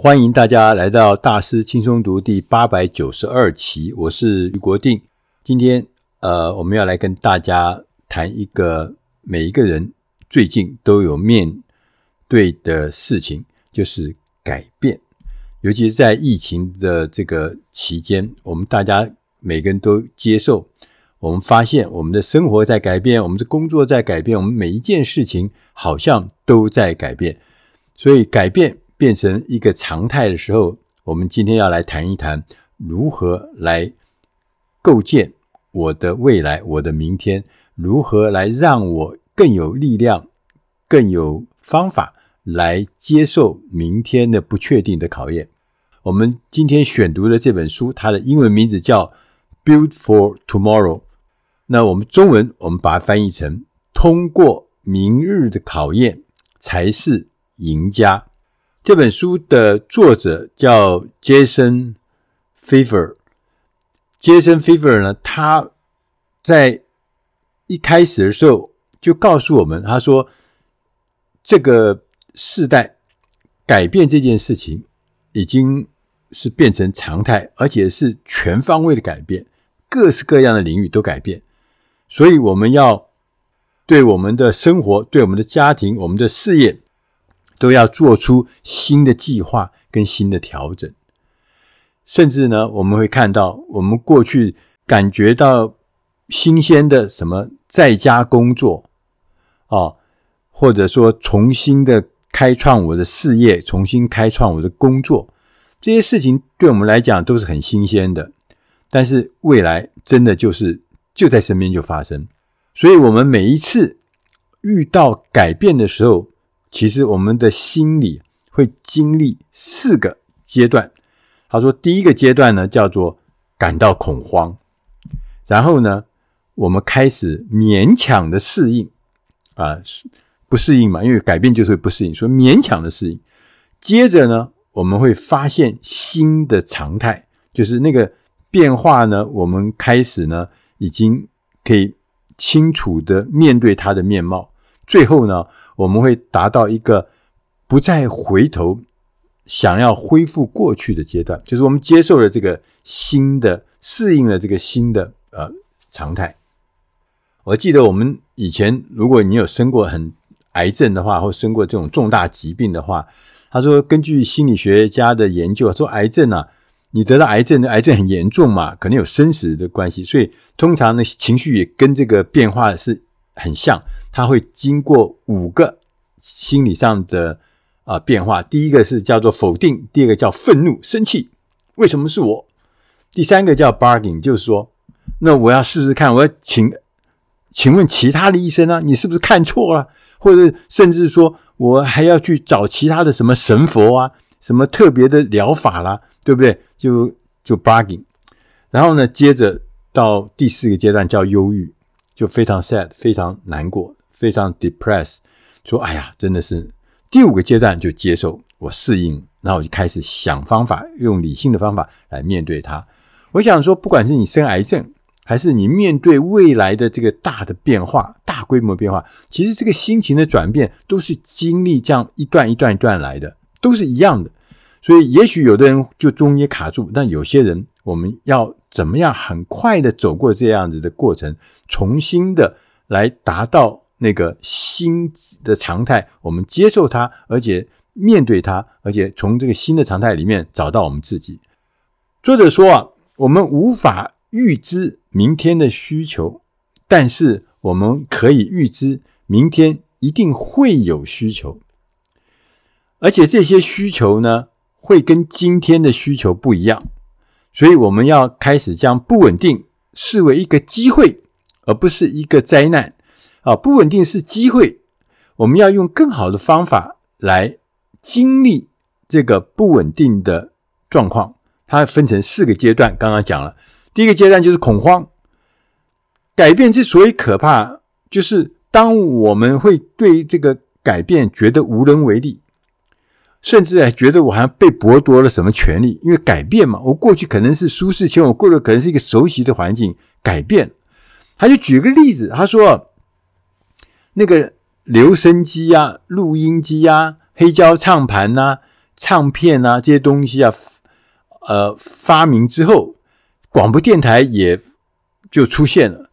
欢迎大家来到大师轻松读第八百九十二期，我是俞国定。今天，呃，我们要来跟大家谈一个每一个人最近都有面对的事情，就是改变。尤其是在疫情的这个期间，我们大家每个人都接受，我们发现我们的生活在改变，我们的工作在改变，我们每一件事情好像都在改变，所以改变。变成一个常态的时候，我们今天要来谈一谈如何来构建我的未来，我的明天，如何来让我更有力量、更有方法来接受明天的不确定的考验。我们今天选读的这本书，它的英文名字叫《Build for Tomorrow》，那我们中文我们把它翻译成“通过明日的考验才是赢家”。这本书的作者叫 Jason Feifer。Jason Feifer 呢，他在一开始的时候就告诉我们，他说：“这个世代改变这件事情已经是变成常态，而且是全方位的改变，各式各样的领域都改变。所以我们要对我们的生活、对我们的家庭、我们的事业。”都要做出新的计划跟新的调整，甚至呢，我们会看到我们过去感觉到新鲜的什么在家工作啊，或者说重新的开创我的事业，重新开创我的工作，这些事情对我们来讲都是很新鲜的。但是未来真的就是就在身边就发生，所以我们每一次遇到改变的时候。其实我们的心里会经历四个阶段。他说，第一个阶段呢叫做感到恐慌，然后呢，我们开始勉强的适应，啊，不适应嘛，因为改变就是会不适应，所以勉强的适应。接着呢，我们会发现新的常态，就是那个变化呢，我们开始呢已经可以清楚的面对它的面貌。最后呢，我们会达到一个不再回头，想要恢复过去的阶段，就是我们接受了这个新的，适应了这个新的呃常态。我记得我们以前，如果你有生过很癌症的话，或生过这种重大疾病的话，他说，根据心理学家的研究，说癌症啊，你得到癌症，癌症很严重嘛，可能有生死的关系，所以通常呢，情绪也跟这个变化是很像。他会经过五个心理上的啊、变化，第一个是叫做否定，第二个叫愤怒、生气，为什么是我？第三个叫 bargain，就是说，那我要试试看，我要请，请问其他的医生呢、啊？你是不是看错了？或者甚至说我还要去找其他的什么神佛啊，什么特别的疗法啦，对不对？就就 bargain，然后呢，接着到第四个阶段叫忧郁，就非常 sad，非常难过。非常 depressed，说：“哎呀，真的是第五个阶段就接受，我适应，然后我就开始想方法，用理性的方法来面对它。我想说，不管是你生癌症，还是你面对未来的这个大的变化、大规模变化，其实这个心情的转变都是经历这样一段一段一段来的，都是一样的。所以，也许有的人就中间卡住，但有些人，我们要怎么样很快的走过这样子的过程，重新的来达到。”那个新的常态，我们接受它，而且面对它，而且从这个新的常态里面找到我们自己。作者说啊，我们无法预知明天的需求，但是我们可以预知明天一定会有需求，而且这些需求呢，会跟今天的需求不一样，所以我们要开始将不稳定视为一个机会，而不是一个灾难。啊，不稳定是机会，我们要用更好的方法来经历这个不稳定的状况。它分成四个阶段，刚刚讲了，第一个阶段就是恐慌。改变之所以可怕，就是当我们会对这个改变觉得无能为力，甚至还觉得我好像被剥夺了什么权利，因为改变嘛，我过去可能是舒适圈，我过的可能是一个熟悉的环境，改变。他就举个例子，他说。那个留声机啊、录音机啊、黑胶唱盘呐、啊、唱片啊这些东西啊，呃，发明之后，广播电台也就出现了。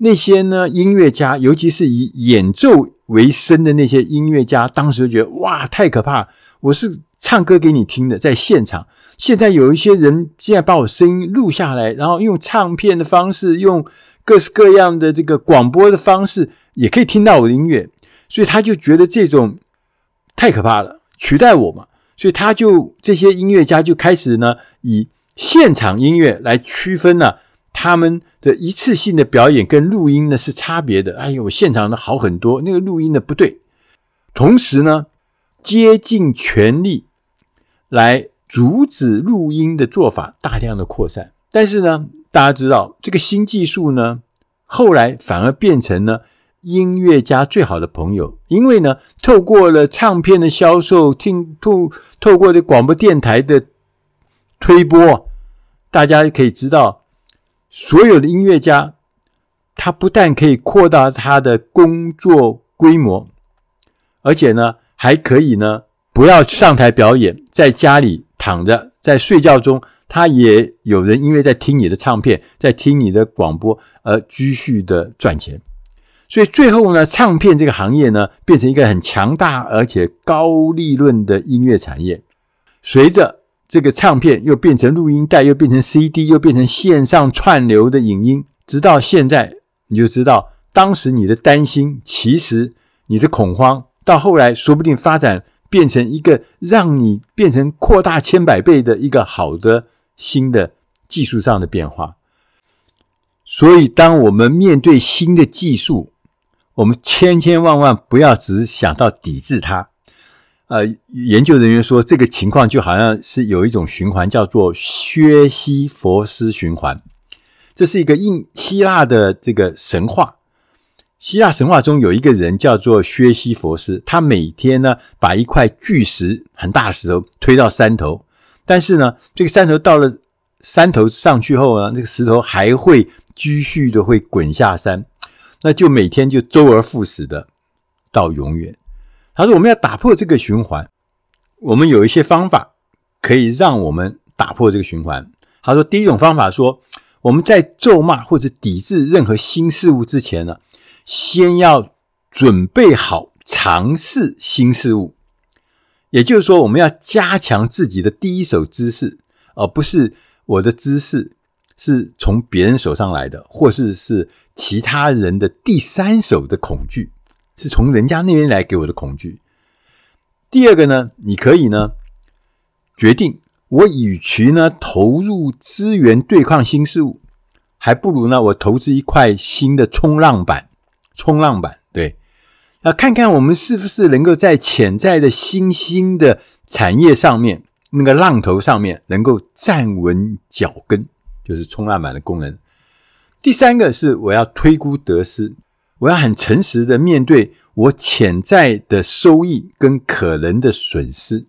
那些呢音乐家，尤其是以演奏为生的那些音乐家，当时就觉得哇，太可怕！我是唱歌给你听的，在现场。现在有一些人现在把我声音录下来，然后用唱片的方式，用各式各样的这个广播的方式，也可以听到我的音乐。所以他就觉得这种太可怕了，取代我嘛。所以他就这些音乐家就开始呢，以现场音乐来区分呢、他们的一次性的表演跟录音呢是差别的。哎呦，我现场的好很多，那个录音的不对。同时呢，竭尽全力来阻止录音的做法大量的扩散。但是呢，大家知道这个新技术呢，后来反而变成了音乐家最好的朋友，因为呢，透过了唱片的销售，听透透过这广播电台的推播，大家可以知道。所有的音乐家，他不但可以扩大他的工作规模，而且呢，还可以呢，不要上台表演，在家里躺着，在睡觉中，他也有人因为在听你的唱片，在听你的广播而继续的赚钱。所以最后呢，唱片这个行业呢，变成一个很强大而且高利润的音乐产业。随着这个唱片又变成录音带，又变成 CD，又变成线上串流的影音，直到现在，你就知道当时你的担心，其实你的恐慌，到后来说不定发展变成一个让你变成扩大千百倍的一个好的新的技术上的变化。所以，当我们面对新的技术，我们千千万万不要只想到抵制它。呃，研究人员说，这个情况就好像是有一种循环，叫做薛西佛斯循环。这是一个印希腊的这个神话。希腊神话中有一个人叫做薛西佛斯，他每天呢把一块巨石，很大的石头推到山头，但是呢，这个山头到了山头上去后呢，这个石头还会继续的会滚下山，那就每天就周而复始的到永远。他说：“我们要打破这个循环，我们有一些方法可以让我们打破这个循环。”他说：“第一种方法说，我们在咒骂或者抵制任何新事物之前呢，先要准备好尝试新事物。也就是说，我们要加强自己的第一手知识，而不是我的知识是从别人手上来的，或是是其他人的第三手的恐惧。”是从人家那边来给我的恐惧。第二个呢，你可以呢决定，我与其呢投入资源对抗新事物，还不如呢我投资一块新的冲浪板。冲浪板，对，那看看我们是不是能够在潜在的新兴的产业上面，那个浪头上面能够站稳脚跟，就是冲浪板的功能。第三个是我要推估得失。我要很诚实的面对我潜在的收益跟可能的损失。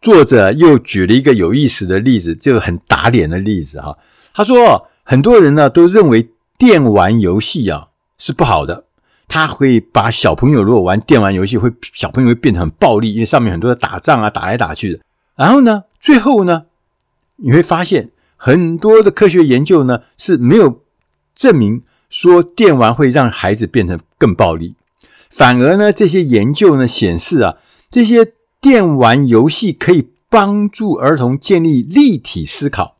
作者又举了一个有意思的例子，就很打脸的例子哈。他说，很多人呢都认为电玩游戏啊是不好的，他会把小朋友如果玩电玩游戏，会小朋友会变得很暴力，因为上面很多的打仗啊，打来打去的。然后呢，最后呢，你会发现很多的科学研究呢是没有证明。说电玩会让孩子变成更暴力，反而呢，这些研究呢显示啊，这些电玩游戏可以帮助儿童建立立体思考。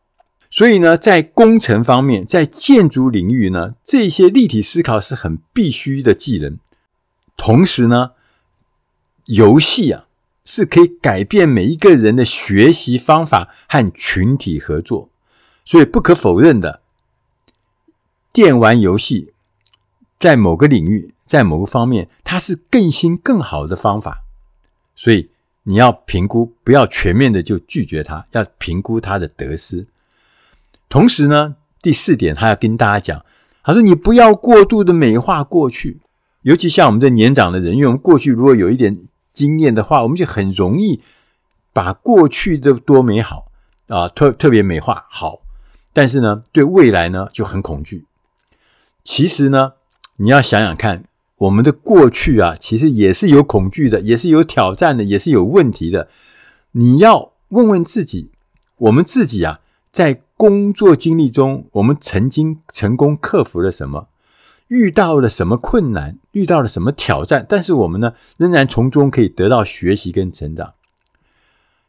所以呢，在工程方面，在建筑领域呢，这些立体思考是很必须的技能。同时呢，游戏啊是可以改变每一个人的学习方法和群体合作。所以不可否认的。电玩游戏在某个领域，在某个方面，它是更新更好的方法，所以你要评估，不要全面的就拒绝它，要评估它的得失。同时呢，第四点，他要跟大家讲，他说你不要过度的美化过去，尤其像我们这年长的人，因为我们过去如果有一点经验的话，我们就很容易把过去的多美好啊，特特别美化好，但是呢，对未来呢就很恐惧。其实呢，你要想想看，我们的过去啊，其实也是有恐惧的，也是有挑战的，也是有问题的。你要问问自己，我们自己啊，在工作经历中，我们曾经成功克服了什么？遇到了什么困难？遇到了什么挑战？但是我们呢，仍然从中可以得到学习跟成长。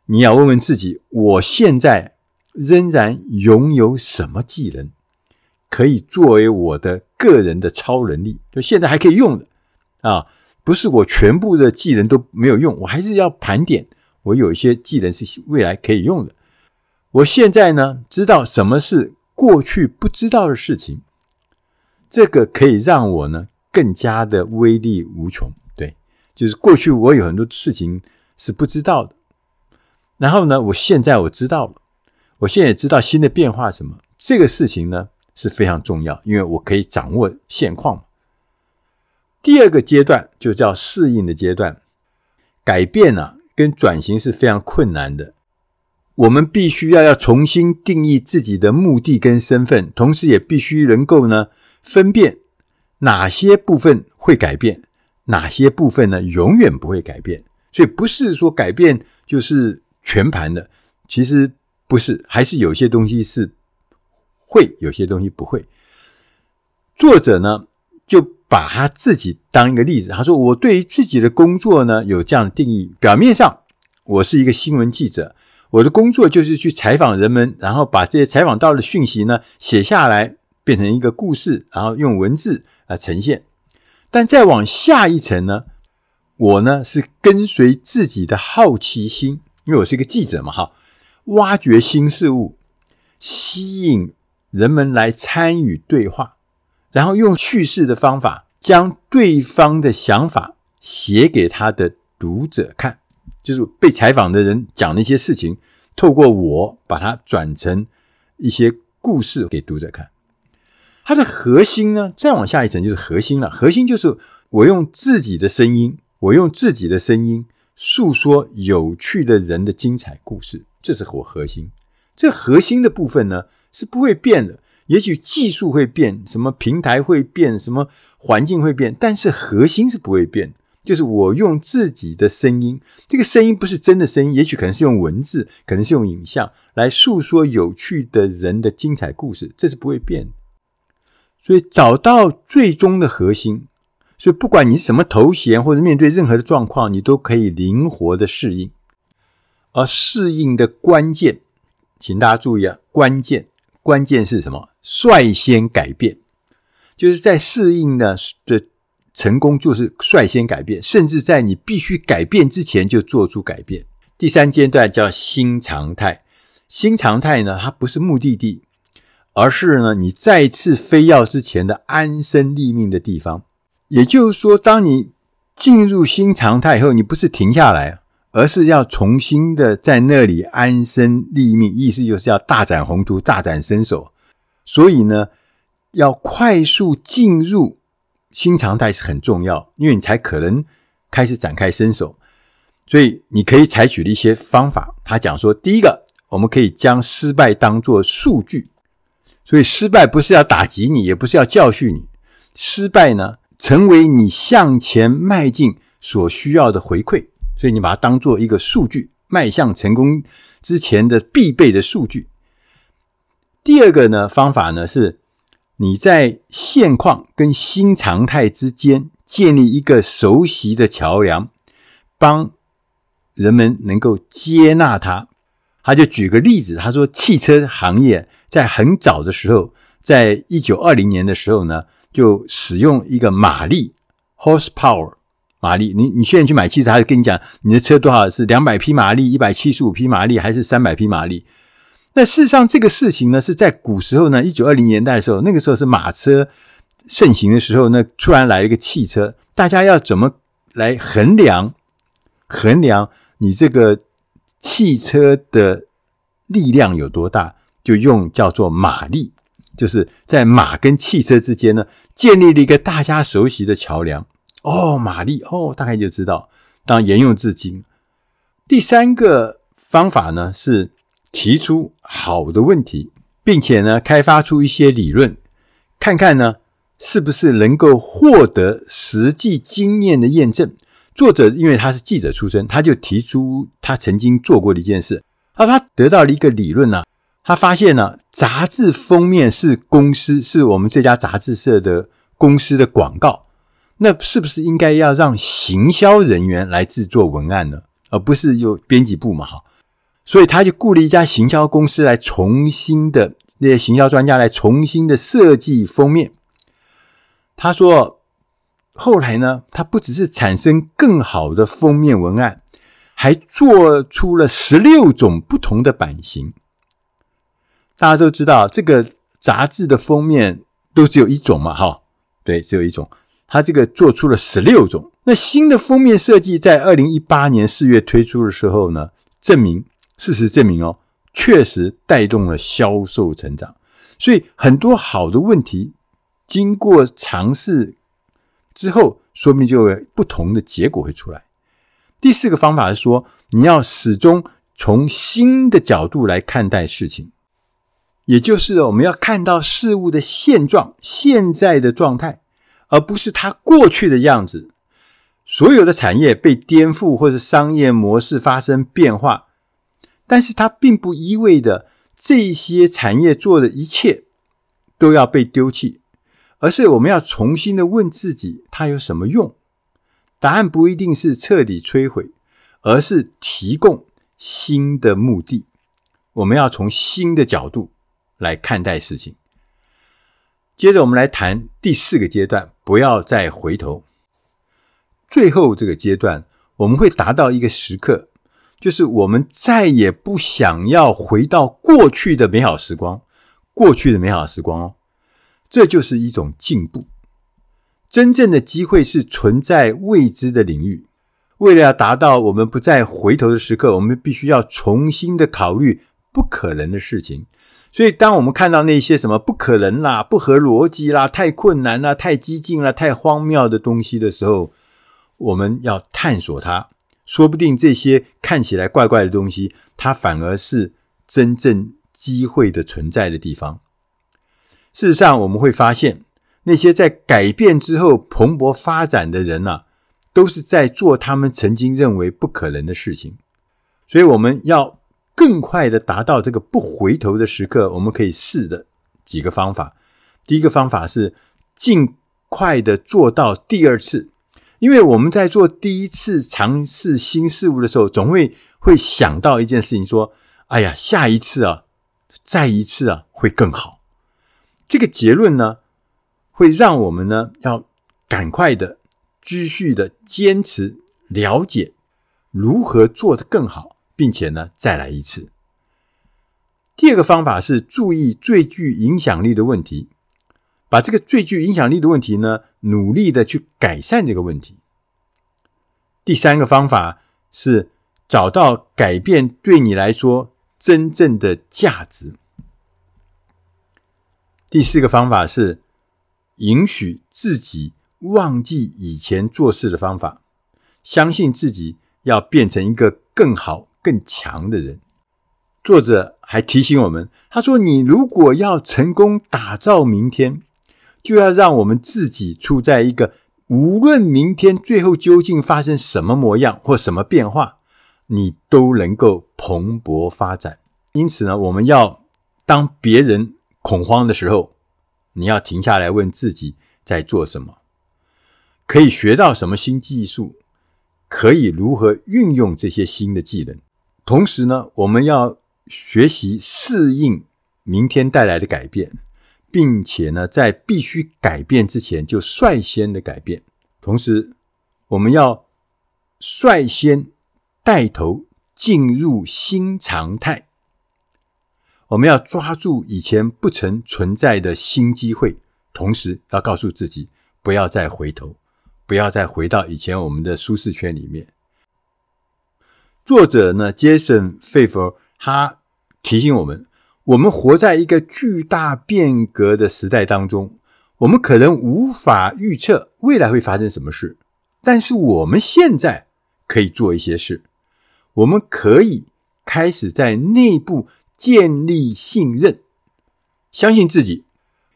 你要问问自己，我现在仍然拥有什么技能，可以作为我的个人的超能力？就现在还可以用的啊，不是我全部的技能都没有用，我还是要盘点，我有一些技能是未来可以用的。我现在呢，知道什么是过去不知道的事情。这个可以让我呢更加的威力无穷，对，就是过去我有很多事情是不知道的，然后呢，我现在我知道了，我现在也知道新的变化什么，这个事情呢是非常重要，因为我可以掌握现况。第二个阶段就叫适应的阶段，改变啊跟转型是非常困难的，我们必须要要重新定义自己的目的跟身份，同时也必须能够呢。分辨哪些部分会改变，哪些部分呢永远不会改变。所以不是说改变就是全盘的，其实不是，还是有些东西是会，有些东西不会。作者呢就把他自己当一个例子，他说：“我对于自己的工作呢有这样的定义，表面上我是一个新闻记者，我的工作就是去采访人们，然后把这些采访到的讯息呢写下来。”变成一个故事，然后用文字来呈现。但再往下一层呢，我呢是跟随自己的好奇心，因为我是一个记者嘛，哈，挖掘新事物，吸引人们来参与对话，然后用叙事的方法将对方的想法写给他的读者看，就是被采访的人讲的一些事情，透过我把它转成一些故事给读者看。它的核心呢，再往下一层就是核心了。核心就是我用自己的声音，我用自己的声音诉说有趣的人的精彩故事，这是我核心。这核心的部分呢是不会变的。也许技术会变，什么平台会变，什么环境会变，但是核心是不会变。就是我用自己的声音，这个声音不是真的声音，也许可能是用文字，可能是用影像来诉说有趣的人的精彩故事，这是不会变。所以找到最终的核心，所以不管你什么头衔，或者面对任何的状况，你都可以灵活的适应。而适应的关键，请大家注意啊，关键关键是什么？率先改变，就是在适应的的成功，就是率先改变，甚至在你必须改变之前就做出改变。第三阶段叫新常态，新常态呢，它不是目的地。而是呢，你再次飞跃之前的安身立命的地方。也就是说，当你进入新常态以后，你不是停下来，而是要重新的在那里安身立命。意思就是要大展宏图，大展身手。所以呢，要快速进入新常态是很重要，因为你才可能开始展开身手。所以你可以采取的一些方法，他讲说，第一个，我们可以将失败当作数据。所以失败不是要打击你，也不是要教训你。失败呢，成为你向前迈进所需要的回馈。所以你把它当做一个数据，迈向成功之前的必备的数据。第二个呢，方法呢，是你在现况跟新常态之间建立一个熟悉的桥梁，帮人们能够接纳它。他就举个例子，他说汽车行业。在很早的时候，在一九二零年的时候呢，就使用一个马力 （horsepower） 马力。你你现在去买汽车，他就跟你讲，你的车多少是两百匹马力、一百七十五匹马力还是三百匹马力？那事实上，这个事情呢，是在古时候呢，一九二零年代的时候，那个时候是马车盛行的时候那，突然来了一个汽车，大家要怎么来衡量衡量你这个汽车的力量有多大？就用叫做马力，就是在马跟汽车之间呢，建立了一个大家熟悉的桥梁。哦，马力哦，大概就知道，当然沿用至今。第三个方法呢，是提出好的问题，并且呢，开发出一些理论，看看呢，是不是能够获得实际经验的验证，作者因为他是记者出身，他就提出他曾经做过的一件事。他他得到了一个理论呢、啊，他发现呢、杂志封面是公司，是我们这家杂志社的公司的广告，那是不是应该要让行销人员来制作文案呢？而不是由编辑部嘛？哈，所以他就雇了一家行销公司来重新的那些行销专家来重新的设计封面。他说。后来呢，他不只是产生更好的封面文案，还做出了十六种不同的版型。大家都知道，这个杂志的封面都只有一种嘛，哈，对，只有一种。他这个做出了十六种。那新的封面设计在二零一八年四月推出的时候呢，证明事实证明哦，确实带动了销售成长。所以很多好的问题，经过尝试。之后，说不定就会不同的结果会出来。第四个方法是说，你要始终从新的角度来看待事情，也就是我们要看到事物的现状、现在的状态，而不是它过去的样子。所有的产业被颠覆，或是商业模式发生变化，但是它并不意味着这些产业做的一切都要被丢弃。而是我们要重新的问自己，它有什么用？答案不一定是彻底摧毁，而是提供新的目的。我们要从新的角度来看待事情。接着，我们来谈第四个阶段，不要再回头。最后这个阶段，我们会达到一个时刻，就是我们再也不想要回到过去的美好时光，过去的美好时光哦。这就是一种进步。真正的机会是存在未知的领域。为了要达到我们不再回头的时刻，我们必须要重新的考虑不可能的事情。所以，当我们看到那些什么不可能啦、不合逻辑啦、太困难啦、太激进啦、太荒谬的东西的时候，我们要探索它。说不定这些看起来怪怪的东西，它反而是真正机会的存在的地方。事实上，我们会发现，那些在改变之后蓬勃发展的人啊，都是在做他们曾经认为不可能的事情。所以，我们要更快的达到这个不回头的时刻，我们可以试的几个方法。第一个方法是尽快的做到第二次，因为我们在做第一次尝试新事物的时候，总会会想到一件事情，说：“哎呀，下一次啊，再一次啊，会更好。”这个结论呢，会让我们呢要赶快的继续的坚持了解如何做得更好，并且呢再来一次。第二个方法是注意最具影响力的问题，把这个最具影响力的问题呢努力的去改善这个问题。第三个方法是找到改变对你来说真正的价值。第四个方法是允许自己忘记以前做事的方法，相信自己要变成一个更好、更强的人。作者还提醒我们，他说：“你如果要成功打造明天，就要让我们自己处在一个无论明天最后究竟发生什么模样或什么变化，你都能够蓬勃发展。因此呢，我们要当别人。”恐慌的时候，你要停下来问自己在做什么，可以学到什么新技术，可以如何运用这些新的技能。同时呢，我们要学习适应明天带来的改变，并且呢，在必须改变之前就率先的改变。同时，我们要率先带头进入新常态。我们要抓住以前不曾存在的新机会，同时要告诉自己不要再回头，不要再回到以前我们的舒适圈里面。作者呢，Jason Feifer，他提醒我们：我们活在一个巨大变革的时代当中，我们可能无法预测未来会发生什么事，但是我们现在可以做一些事，我们可以开始在内部。建立信任，相信自己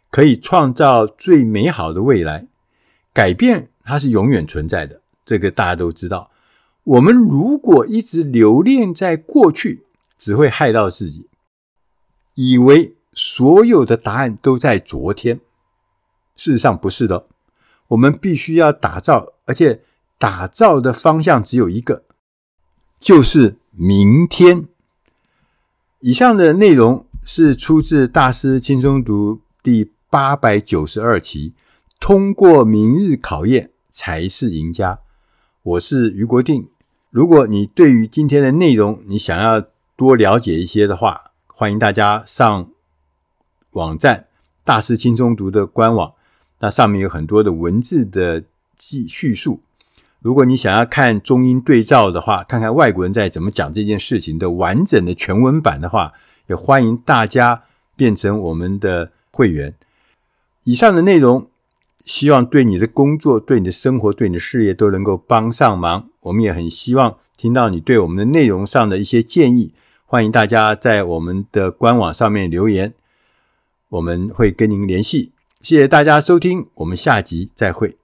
可以创造最美好的未来。改变它是永远存在的，这个大家都知道。我们如果一直留恋在过去，只会害到自己，以为所有的答案都在昨天。事实上不是的，我们必须要打造，而且打造的方向只有一个，就是明天。以上的内容是出自《大师轻松读》第八百九十二期，通过明日考验才是赢家。我是余国定。如果你对于今天的内容你想要多了解一些的话，欢迎大家上网站《大师轻松读》的官网，那上面有很多的文字的记叙述。如果你想要看中英对照的话，看看外国人在怎么讲这件事情的完整的全文版的话，也欢迎大家变成我们的会员。以上的内容，希望对你的工作、对你的生活、对你的事业都能够帮上忙。我们也很希望听到你对我们的内容上的一些建议。欢迎大家在我们的官网上面留言，我们会跟您联系。谢谢大家收听，我们下集再会。